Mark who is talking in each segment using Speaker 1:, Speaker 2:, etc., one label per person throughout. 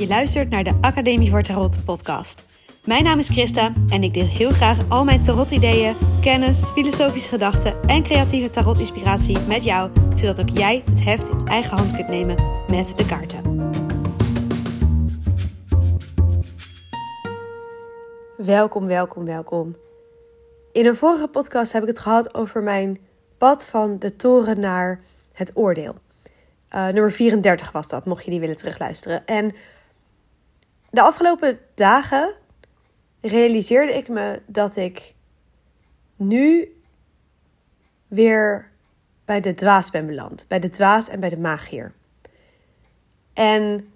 Speaker 1: Je luistert naar de Academie voor Tarot podcast. Mijn naam is Christa en ik deel heel graag al mijn tarot-ideeën, kennis, filosofische gedachten en creatieve tarot-inspiratie met jou, zodat ook jij het heft in eigen hand kunt nemen met de kaarten. Welkom, welkom, welkom. In een vorige podcast heb ik het gehad over mijn pad van de toren naar het oordeel. Uh, nummer 34 was dat, mocht je die willen terugluisteren. En de afgelopen dagen realiseerde ik me dat ik nu weer bij de dwaas ben beland. Bij de dwaas en bij de magier. En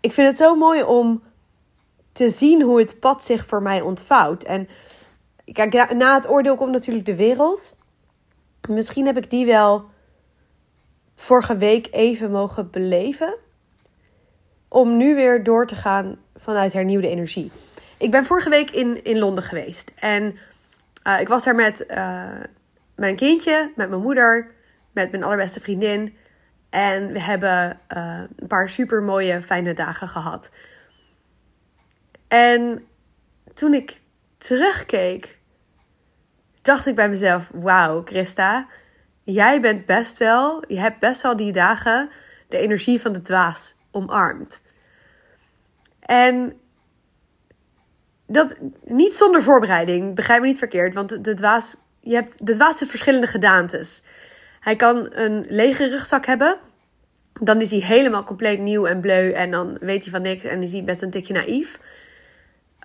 Speaker 1: ik vind het zo mooi om te zien hoe het pad zich voor mij ontvouwt. En kijk, na het oordeel komt natuurlijk de wereld. Misschien heb ik die wel vorige week even mogen beleven. Om nu weer door te gaan vanuit hernieuwde energie. Ik ben vorige week in, in Londen geweest. En uh, ik was daar met uh, mijn kindje, met mijn moeder, met mijn allerbeste vriendin. En we hebben uh, een paar super mooie, fijne dagen gehad. En toen ik terugkeek, dacht ik bij mezelf: Wauw, Christa, jij bent best wel, je hebt best wel die dagen de energie van de dwaas omarmd. En dat niet zonder voorbereiding, begrijp me niet verkeerd, want de dwaas, je hebt, de dwaas heeft verschillende gedaantes. Hij kan een lege rugzak hebben, dan is hij helemaal compleet nieuw en bleu en dan weet hij van niks en is hij best een tikje naïef.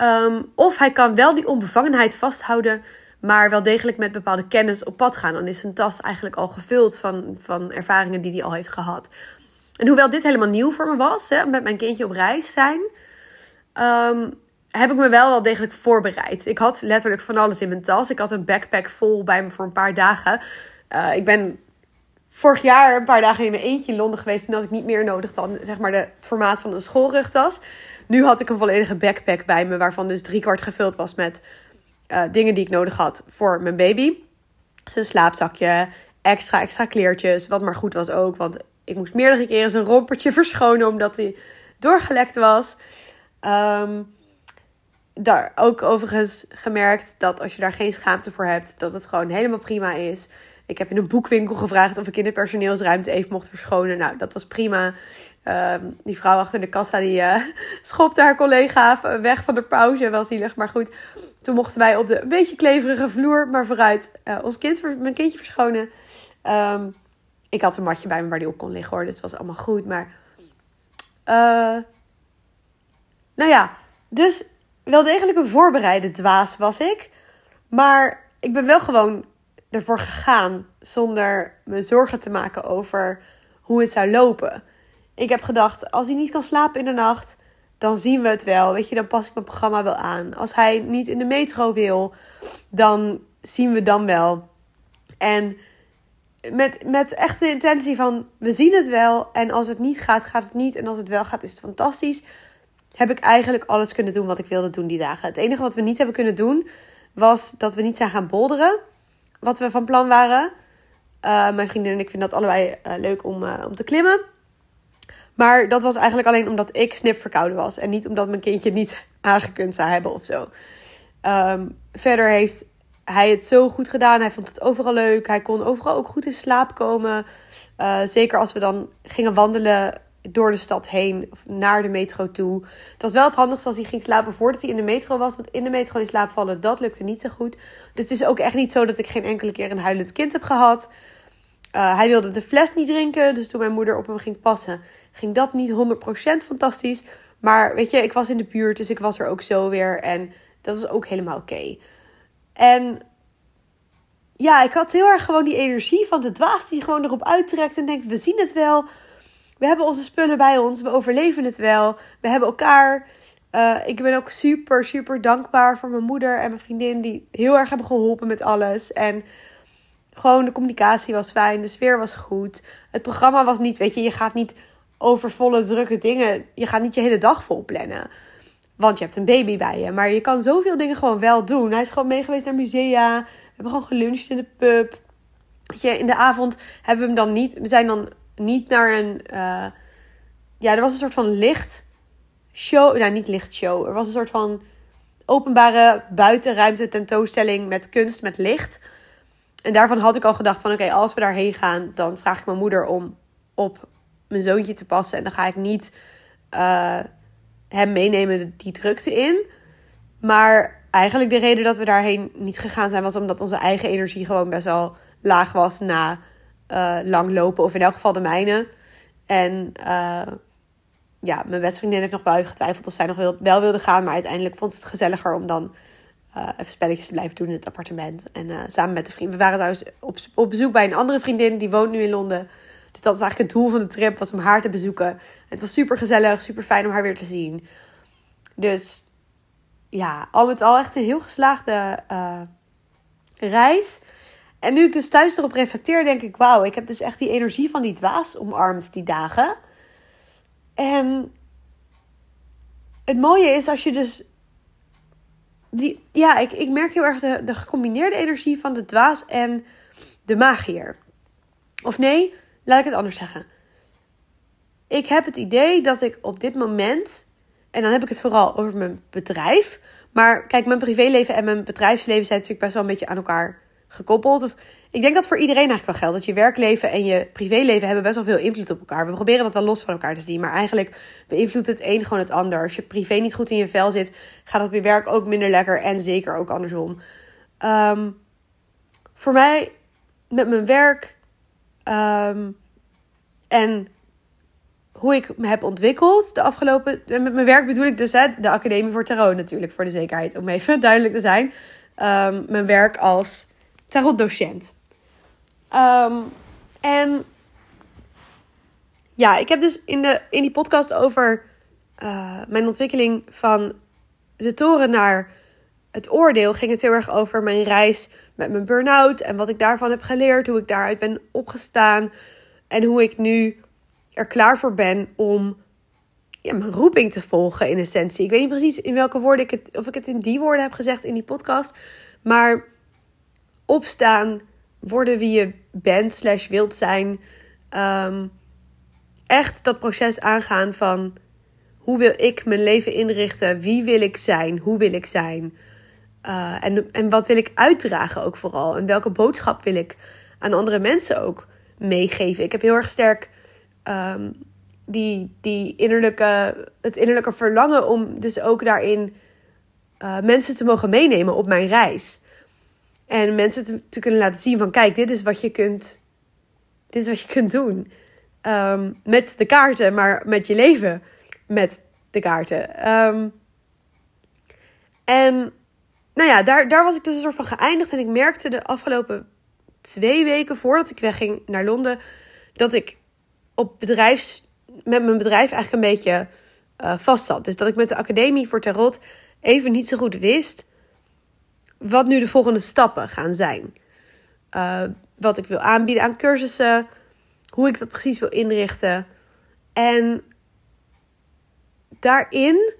Speaker 1: Um, of hij kan wel die onbevangenheid vasthouden, maar wel degelijk met bepaalde kennis op pad gaan. Dan is zijn tas eigenlijk al gevuld van, van ervaringen die hij al heeft gehad. En hoewel dit helemaal nieuw voor me was, hè, met mijn kindje op reis zijn, um, heb ik me wel wel degelijk voorbereid. Ik had letterlijk van alles in mijn tas. Ik had een backpack vol bij me voor een paar dagen. Uh, ik ben vorig jaar een paar dagen in mijn eentje in Londen geweest. En had ik niet meer nodig dan zeg maar de, het formaat van een schoolrugtas. Nu had ik een volledige backpack bij me, waarvan dus driekwart gevuld was met uh, dingen die ik nodig had voor mijn baby. Zijn slaapzakje, extra, extra kleertjes, wat maar goed was ook. Want ik moest meerdere keren zijn rompertje verschonen omdat hij doorgelekt was. Um, daar ook overigens gemerkt dat als je daar geen schaamte voor hebt, dat het gewoon helemaal prima is. Ik heb in een boekwinkel gevraagd of ik in de personeelsruimte even mocht verschonen. Nou, dat was prima. Um, die vrouw achter de kassa die uh, schopte haar collega weg van de pauze. Wel zielig, maar goed. Toen mochten wij op de een beetje kleverige vloer, maar vooruit, uh, ons kind, mijn kindje verschonen. Um, ik had een matje bij me waar die op kon liggen hoor, dus het was allemaal goed. Maar, uh, nou ja, dus wel degelijk een voorbereide dwaas was ik. Maar ik ben wel gewoon ervoor gegaan zonder me zorgen te maken over hoe het zou lopen. Ik heb gedacht, als hij niet kan slapen in de nacht, dan zien we het wel. Weet je, dan pas ik mijn programma wel aan. Als hij niet in de metro wil, dan zien we dan wel. En met, met echt de intentie van, we zien het wel. En als het niet gaat, gaat het niet. En als het wel gaat, is het fantastisch. Heb ik eigenlijk alles kunnen doen wat ik wilde doen die dagen. Het enige wat we niet hebben kunnen doen, was dat we niet zijn gaan bolderen. Wat we van plan waren. Uh, mijn vriendin en ik vinden dat allebei uh, leuk om, uh, om te klimmen. Maar dat was eigenlijk alleen omdat ik snip verkouden was. En niet omdat mijn kindje niet aangekund zou hebben of zo. Um, verder heeft hij het zo goed gedaan. Hij vond het overal leuk. Hij kon overal ook goed in slaap komen. Uh, zeker als we dan gingen wandelen door de stad heen of naar de metro toe. Het was wel het handigste als hij ging slapen voordat hij in de metro was. Want in de metro in slaap vallen, dat lukte niet zo goed. Dus het is ook echt niet zo dat ik geen enkele keer een huilend kind heb gehad. Uh, hij wilde de fles niet drinken. Dus toen mijn moeder op hem ging passen, ging dat niet 100% fantastisch. Maar weet je, ik was in de buurt, dus ik was er ook zo weer. En dat was ook helemaal oké. En ja, ik had heel erg gewoon die energie van de dwaas die gewoon erop uittrekt en denkt: we zien het wel. We hebben onze spullen bij ons, we overleven het wel. We hebben elkaar. Uh, ik ben ook super, super dankbaar voor mijn moeder en mijn vriendin die heel erg hebben geholpen met alles. En gewoon de communicatie was fijn, de sfeer was goed. Het programma was niet, weet je, je gaat niet over volle drukke dingen. Je gaat niet je hele dag vol plannen. Want je hebt een baby bij je. Maar je kan zoveel dingen gewoon wel doen. Hij is gewoon meegeweest naar musea. We hebben gewoon geluncht in de pub. Weet je, in de avond hebben we hem dan niet. We zijn dan niet naar een. Uh, ja, er was een soort van licht show, nou niet lichtshow. Er was een soort van openbare buitenruimte tentoonstelling met kunst, met licht. En daarvan had ik al gedacht van oké, als we daarheen gaan, dan vraag ik mijn moeder om op mijn zoontje te passen. En dan ga ik niet uh, hem meenemen die drukte in. Maar eigenlijk de reden dat we daarheen niet gegaan zijn, was omdat onze eigen energie gewoon best wel laag was na uh, lang lopen. Of in elk geval de mijne. En uh, ja, mijn beste vriendin heeft nog wel even getwijfeld of zij nog wel, wel wilde gaan. Maar uiteindelijk vond ze het gezelliger om dan uh, even spelletjes te blijven doen in het appartement. En samen met de vriend. We waren trouwens op, op bezoek bij een andere vriendin. Die woont nu in Londen. Dus dat is eigenlijk het doel van de trip. Was om haar te bezoeken. het was super gezellig. Super fijn om haar weer te zien. Dus ja, al met al echt een heel geslaagde reis. En nu ik dus thuis erop reflecteer, denk ik: wauw, ik heb dus echt die energie van die dwaas omarmd die dagen. En het mooie is als je dus. Die, ja, ik, ik merk heel erg de, de gecombineerde energie van de dwaas en de magier. Of nee, laat ik het anders zeggen. Ik heb het idee dat ik op dit moment. En dan heb ik het vooral over mijn bedrijf. Maar kijk, mijn privéleven en mijn bedrijfsleven zijn natuurlijk best wel een beetje aan elkaar gekoppeld. Ik denk dat voor iedereen eigenlijk wel geldt. Dat je werkleven en je privéleven hebben best wel veel invloed op elkaar. We proberen dat wel los van elkaar te zien. Maar eigenlijk beïnvloedt het een gewoon het ander. Als je privé niet goed in je vel zit, gaat het bij werk ook minder lekker. En zeker ook andersom. Um, voor mij, met mijn werk um, en hoe ik me heb ontwikkeld de afgelopen. Met mijn werk bedoel ik dus hè, de Academie voor Tarot natuurlijk, voor de zekerheid. Om even duidelijk te zijn. Um, mijn werk als tarotdocent. Um, en ja, ik heb dus in, de, in die podcast over uh, mijn ontwikkeling van de toren naar het oordeel ging het heel erg over mijn reis met mijn burn-out en wat ik daarvan heb geleerd, hoe ik daaruit ben opgestaan en hoe ik nu er klaar voor ben om ja, mijn roeping te volgen in essentie. Ik weet niet precies in welke woorden ik het, of ik het in die woorden heb gezegd in die podcast, maar opstaan, worden wie je bent slash wilt zijn. Ehm, echt dat proces aangaan van hoe wil ik mijn leven inrichten? Wie wil ik zijn? Hoe wil ik zijn? Uh, en, en wat wil ik uitdragen ook vooral? En welke boodschap wil ik aan andere mensen ook meegeven? Ik heb heel erg sterk um, die, die innerlijke, het innerlijke verlangen om dus ook daarin uh, mensen te mogen meenemen op mijn reis. En mensen te, kunnen laten zien van kijk, dit is wat je kunt, dit is wat je kunt doen. Um, met de kaarten, maar met je leven met de kaarten. Um, en nou ja, daar, daar was ik dus een soort van geëindigd. En ik merkte de afgelopen twee weken voordat ik wegging naar Londen, dat ik op bedrijfs, met mijn bedrijf eigenlijk een beetje uh, vast zat. Dus dat ik met de Academie voor Tarot even niet zo goed wist wat nu de volgende stappen gaan zijn. Uh, wat ik wil aanbieden aan cursussen, hoe ik dat precies wil inrichten. En daarin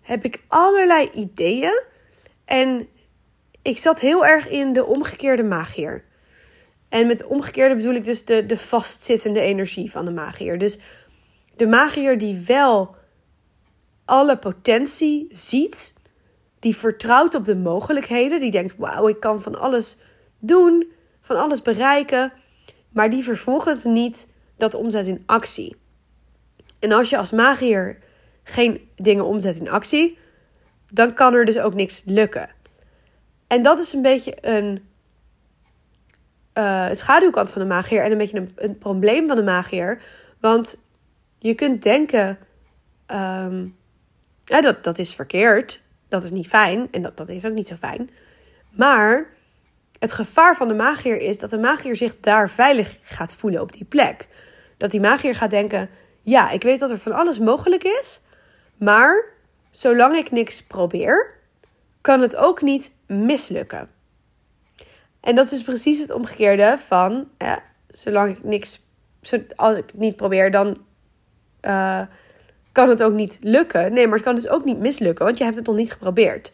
Speaker 1: heb ik allerlei ideeën. En ik zat heel erg in de omgekeerde magier. En met omgekeerde bedoel ik dus de, de vastzittende energie van de magier. Dus de magier die wel alle potentie ziet die vertrouwt op de mogelijkheden. Die denkt: wauw, ik kan van alles doen, van alles bereiken. Maar die vervolgens niet dat omzet in actie. En als je als magier geen dingen omzet in actie, dan kan er dus ook niks lukken. En dat is een beetje een uh, schaduwkant van de magier en een beetje een, een, probleem van de magier. Want je kunt denken, ja, dat, dat is verkeerd. Dat is niet fijn en dat, dat is ook niet zo fijn. Maar het gevaar van de magier is dat de magier zich daar veilig gaat voelen op die plek. Dat die magier gaat denken: ja, ik weet dat er van alles mogelijk is, maar zolang ik niks probeer, kan het ook niet mislukken. En dat is dus precies het omgekeerde van: zolang ik niks, als ik het niet probeer, dan uh, kan het ook niet lukken. Nee, maar het kan dus ook niet mislukken, want je hebt het nog niet geprobeerd.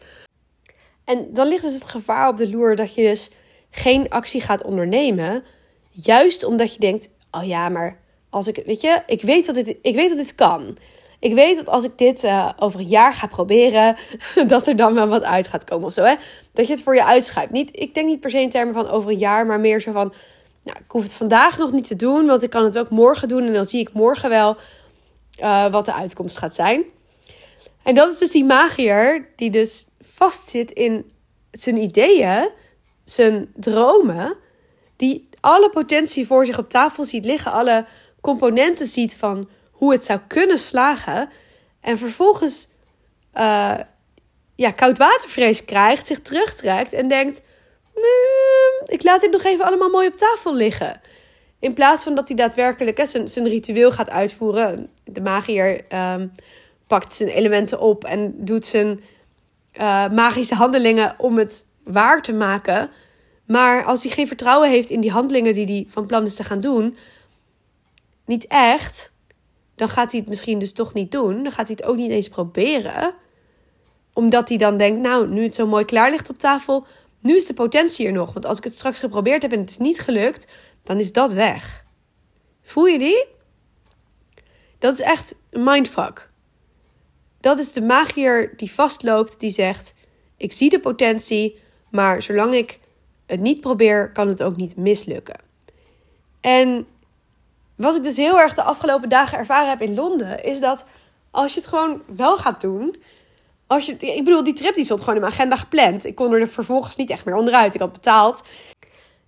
Speaker 1: En dan ligt dus het gevaar op de loer dat je dus geen actie gaat ondernemen. Juist omdat je denkt: oh ja, maar als ik, weet je, ik weet dat dit, ik weet dat dit kan. Ik weet dat als ik dit uh, over een jaar ga proberen, dat er dan wel wat uit gaat komen of zo. Hè? Dat je het voor je uitschuift. Niet, ik denk niet per se in termen van over een jaar, maar meer zo van, nou, ik hoef het vandaag nog niet te doen, want ik kan het ook morgen doen en dan zie ik morgen wel uh, wat de uitkomst gaat zijn. En dat is dus die magier die dus vastzit in zijn ideeën, zijn dromen, die alle potentie voor zich op tafel ziet liggen, alle componenten ziet van hoe het zou kunnen slagen. En vervolgens uh, ja, koudwatervrees krijgt, zich terugtrekt en denkt: ik laat dit nog even allemaal mooi op tafel liggen. In plaats van dat hij daadwerkelijk zijn, zijn ritueel gaat uitvoeren. De magier um, pakt zijn elementen op en doet zijn uh, magische handelingen om het waar te maken. Maar als hij geen vertrouwen heeft in die handelingen die hij van plan is te gaan doen, niet echt, dan gaat hij het misschien dus toch niet doen. Dan gaat hij het ook niet eens proberen. Omdat hij dan denkt, nou, nu het zo mooi klaar ligt op tafel, nu is de potentie er nog. Want als ik het straks geprobeerd heb en het is niet gelukt, dan is dat weg. Voel je die? Dat is echt mindfuck. Dat is de magier die vastloopt, die zegt: Ik zie de potentie, maar zolang ik het niet probeer, kan het ook niet mislukken. En wat ik dus heel erg de afgelopen dagen ervaren heb in Londen, is dat als je het gewoon wel gaat doen. Als je, ik bedoel, die trip die stond gewoon in mijn agenda gepland. Ik kon er vervolgens niet echt meer onderuit. Ik had betaald.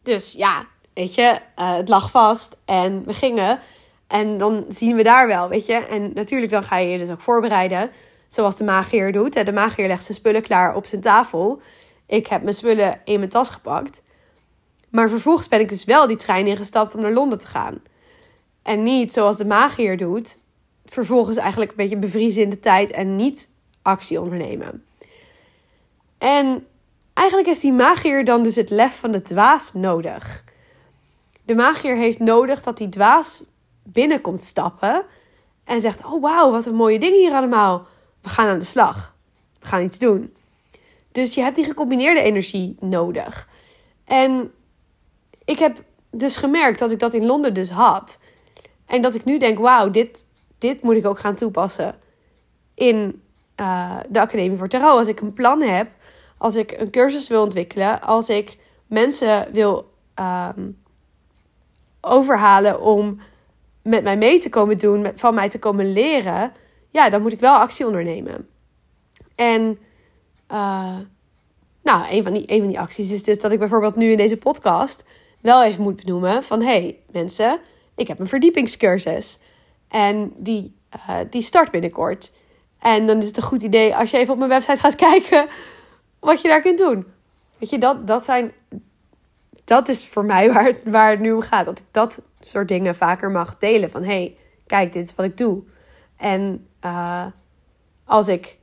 Speaker 1: Dus ja, weet je, uh, het lag vast en we gingen. En dan zien we daar wel, weet je. En natuurlijk dan ga je je dus ook voorbereiden. Zoals de magier doet. De magier legt zijn spullen klaar op zijn tafel. Ik heb mijn spullen in mijn tas gepakt. Maar vervolgens ben ik dus wel die trein ingestapt om naar Londen te gaan. En niet zoals de magier doet. Vervolgens eigenlijk een beetje bevriezen in de tijd en niet actie ondernemen. En eigenlijk heeft die magier dan dus het lef van de dwaas nodig. De magier heeft nodig dat die dwaas binnenkomt stappen en zegt: Oh wauw, wat een mooie dingen hier allemaal. We gaan aan de slag. We gaan iets doen. Dus je hebt die gecombineerde energie nodig. En ik heb dus gemerkt dat ik dat in Londen dus had. En dat ik nu denk, wauw, dit, dit moet ik ook gaan toepassen in uh, de Academie voor Tarot. Als ik een plan heb, als ik een cursus wil ontwikkelen, als ik mensen wil um, overhalen om met mij mee te komen doen, met, van mij te komen leren, ja, dan moet ik wel actie ondernemen. En uh, nou, een van, die, een van die acties is dus dat ik bijvoorbeeld nu in deze podcast wel even moet benoemen van hey mensen, ik heb een verdiepingscursus en die, uh, die start binnenkort. En dan is het een goed idee als je even op mijn website gaat kijken wat je daar kunt doen. Weet je, dat, dat zijn. Dat is voor mij waar waar het nu om gaat. Dat ik dat soort dingen vaker mag delen. Van hey, kijk, dit is wat ik doe. En uh, als ik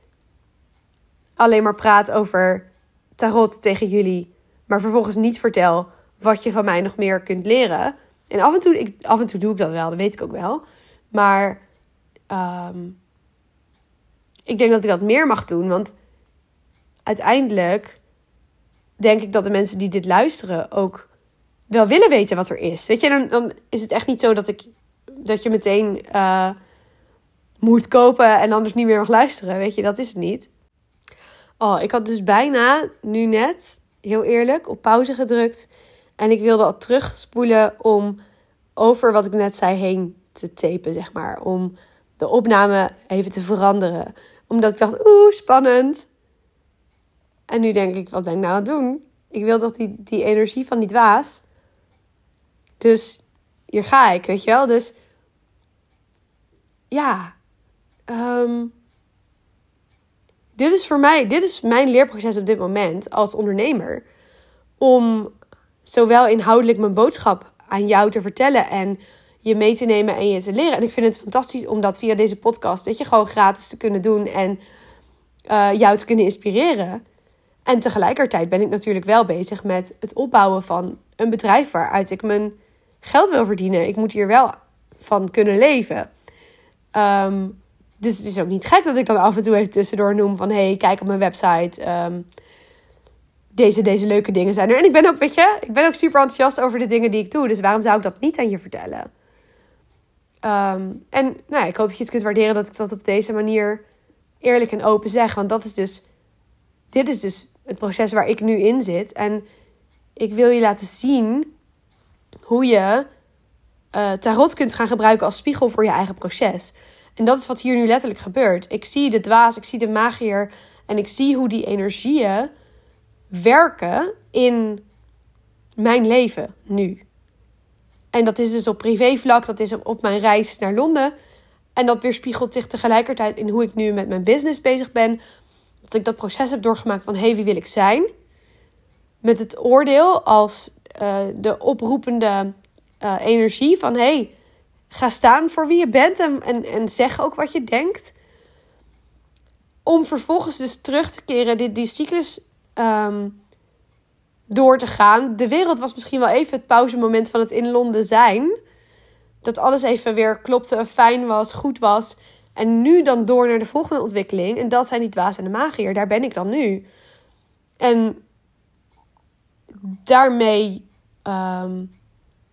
Speaker 1: alleen maar praat over tarot tegen jullie, maar vervolgens niet vertel wat je van mij nog meer kunt leren. En af en toe, ik, af en toe doe ik dat wel, dat weet ik ook wel. Maar um, ik denk dat ik dat meer mag doen, want uiteindelijk denk ik dat de mensen die dit luisteren ook wel willen weten wat er is. Weet je, dan, dan is het echt niet zo dat, ik, dat je meteen uh, moet kopen en anders niet meer mag luisteren. Weet je, dat is het niet. Oh, ik had dus bijna, nu net, heel eerlijk, op pauze gedrukt. En ik wilde al terugspoelen om over wat ik net zei heen te tapen, zeg maar. Om de opname even te veranderen. Omdat ik dacht, oeh, spannend. En nu denk ik, wat ben ik nou aan het doen? Ik wil toch die, die energie van die dwaas. Dus hier ga ik, weet je wel. Dus ja, um, dit is voor mij, dit is mijn leerproces op dit moment als ondernemer. Om zowel inhoudelijk mijn boodschap aan jou te vertellen en je mee te nemen en je te leren. En ik vind het fantastisch om dat via deze podcast, dat je gewoon gratis te kunnen doen en uh, jou te kunnen inspireren. En tegelijkertijd ben ik natuurlijk wel bezig met het opbouwen van een bedrijf waaruit ik mijn geld wil verdienen. Ik moet hier wel van kunnen leven. Um, dus het is ook niet gek dat ik dan af en toe even tussendoor noem van... hey, kijk op mijn website. Um, deze, deze leuke dingen zijn er. En ik ben ook, weet je, ik ben ook super enthousiast over de dingen die ik doe. Dus waarom zou ik dat niet aan je vertellen? Ehm, en nou ja, ik hoop dat je het kunt waarderen dat ik dat op deze manier eerlijk en open zeg. Want dat is dus, dit is dus het proces waar ik nu in zit. En ik wil je laten zien hoe je uh, tarot kunt gaan gebruiken als spiegel voor je eigen proces. En dat is wat hier nu letterlijk gebeurt. Ik zie de dwaas, ik zie de magier en ik zie hoe die energieën werken in mijn leven nu. En dat is dus op privévlak, dat is op mijn reis naar Londen. En dat weerspiegelt zich tegelijkertijd in hoe ik nu met mijn business bezig ben. Dat ik dat proces heb doorgemaakt van hé, hey, wie wil ik zijn? Met het oordeel als uh, de oproepende uh, energie van hé, hey, ga staan voor wie je bent en, en, en zeg ook wat je denkt. Om vervolgens dus terug te keren, die, die cyclus um, door te gaan. De wereld was misschien wel even het pauzemoment van het in Londen zijn. Dat alles even weer klopte, fijn was, goed was. En nu dan door naar de volgende ontwikkeling. En dat zijn die dwaas en de magier. Daar ben ik dan nu. En daarmee, um,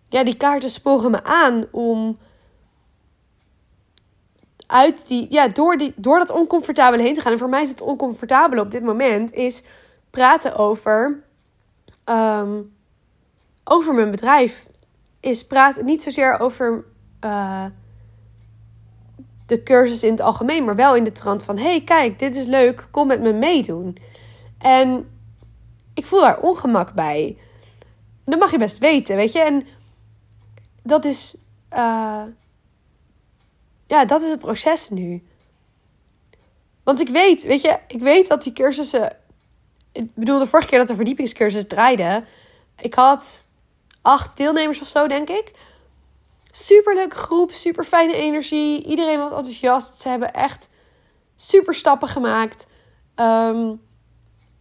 Speaker 1: ja, die kaarten sporen me aan om uit die, ja, door, die, door dat oncomfortabele heen te gaan. En voor mij is het oncomfortabele op dit moment is praten over, um, over mijn bedrijf. Is praten niet zozeer over uh, de cursus in het algemeen, maar wel in de trant van: hey, kijk, dit is leuk, kom met me meedoen. En ik voel daar ongemak bij. Dat mag je best weten, weet je. En dat is. Uh, ja, dat is het proces nu. Want ik weet, weet je, ik weet dat die cursussen. Ik bedoel, de vorige keer dat de verdiepingscursus draaide. Ik had acht deelnemers of zo, denk ik. Super leuke groep, super fijne energie. Iedereen was enthousiast. Ze hebben echt super stappen gemaakt. Um,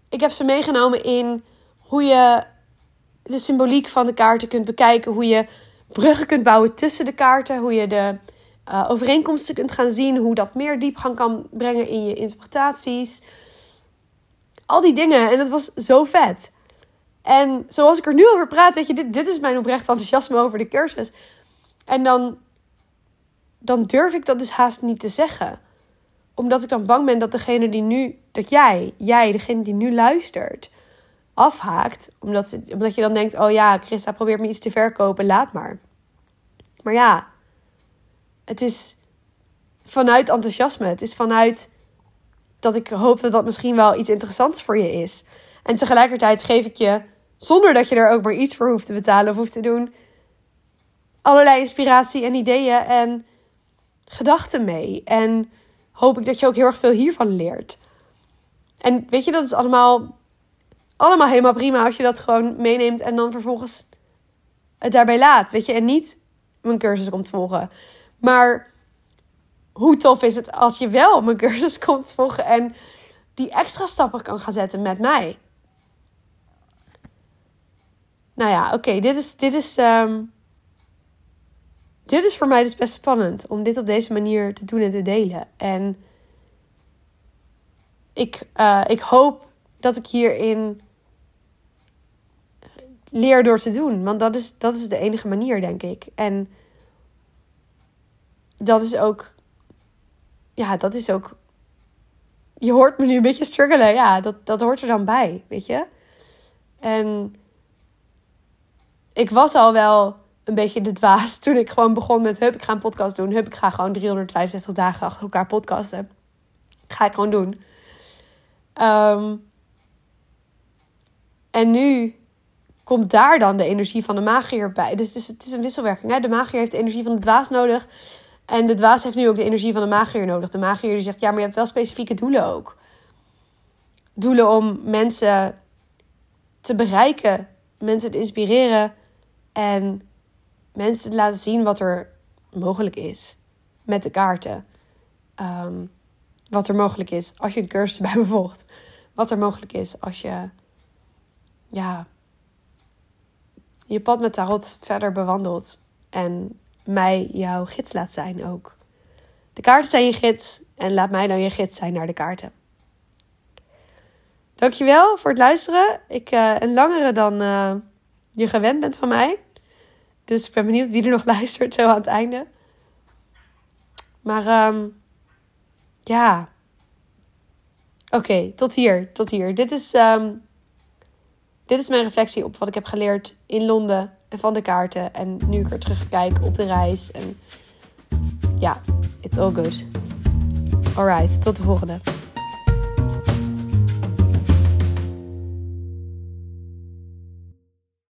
Speaker 1: ik heb ze meegenomen in hoe je de symboliek van de kaarten kunt bekijken. Hoe je bruggen kunt bouwen tussen de kaarten. Hoe je de uh, overeenkomsten kunt gaan zien. Hoe dat meer diepgang kan brengen in je interpretaties. Al die dingen. En dat was zo vet. En zoals ik er nu over praat, weet je, dit, dit is mijn oprecht enthousiasme over de cursus. En dan, dan durf ik dat dus haast niet te zeggen. Omdat ik dan bang ben dat degene die nu, dat jij, jij, degene die nu luistert, afhaakt. Omdat, omdat je dan denkt, oh ja, Christa probeert me iets te verkopen, laat maar. Maar ja, het is vanuit enthousiasme. Het is vanuit dat ik hoop dat dat misschien wel iets interessants voor je is. En tegelijkertijd geef ik je, zonder dat je er ook maar iets voor hoeft te betalen of hoeft te doen, allerlei inspiratie en ideeën en gedachten mee. En hoop ik dat je ook heel erg veel hiervan leert. En weet je, dat is allemaal, allemaal helemaal prima als je dat gewoon meeneemt en dan vervolgens het daarbij laat. Weet je, en niet mijn cursus komt volgen. Maar hoe tof is het als je wel mijn cursus komt volgen en die extra stappen kan gaan zetten met mij? Nou ja, oké, dit is, dit, is, ehm, dit is voor mij dus best spannend om dit op deze manier te doen en te delen. En ik, uh, ik hoop dat ik hierin leer door te doen. Want dat is, dat is de enige manier, denk ik. En dat is ook. Ja, dat is ook. Je hoort me nu een beetje struggelen. Ja, dat, dat hoort er dan bij, weet je? En ik was al wel een beetje de dwaas toen ik gewoon begon met... Hup, ik ga een podcast doen. Hup, ik ga gewoon 365 dagen achter elkaar podcasten. Ga ik gewoon doen. Um, en nu komt daar dan de energie van de magier bij. Dus, dus het is een wisselwerking. Hè? De magier heeft de energie van de dwaas nodig. En de dwaas heeft nu ook de energie van de magier nodig. De magier die zegt, ja, maar je hebt wel specifieke doelen ook. Doelen om mensen te bereiken, mensen te inspireren en mensen te laten zien wat er mogelijk is met de kaarten. Um, wat er mogelijk is als je een cursus bij me. Wat er mogelijk is als je ja, je pad met tarot verder bewandelt. En mij jouw gids laat zijn ook. De kaarten zijn je gids en laat mij dan je gids zijn naar de kaarten. Dankjewel voor het luisteren. Ik, uh, een langere dan uh, je gewend bent van mij. Dus ik ben benieuwd wie er nog luistert zo aan het einde. Maar ehm, ja. Oké, tot hier. Tot hier. Dit is, ehm, dit is mijn reflectie op wat ik heb geleerd in Londen en van de kaarten. En nu ik er terugkijk op de reis. En ja, it's all good. Alright, tot de volgende.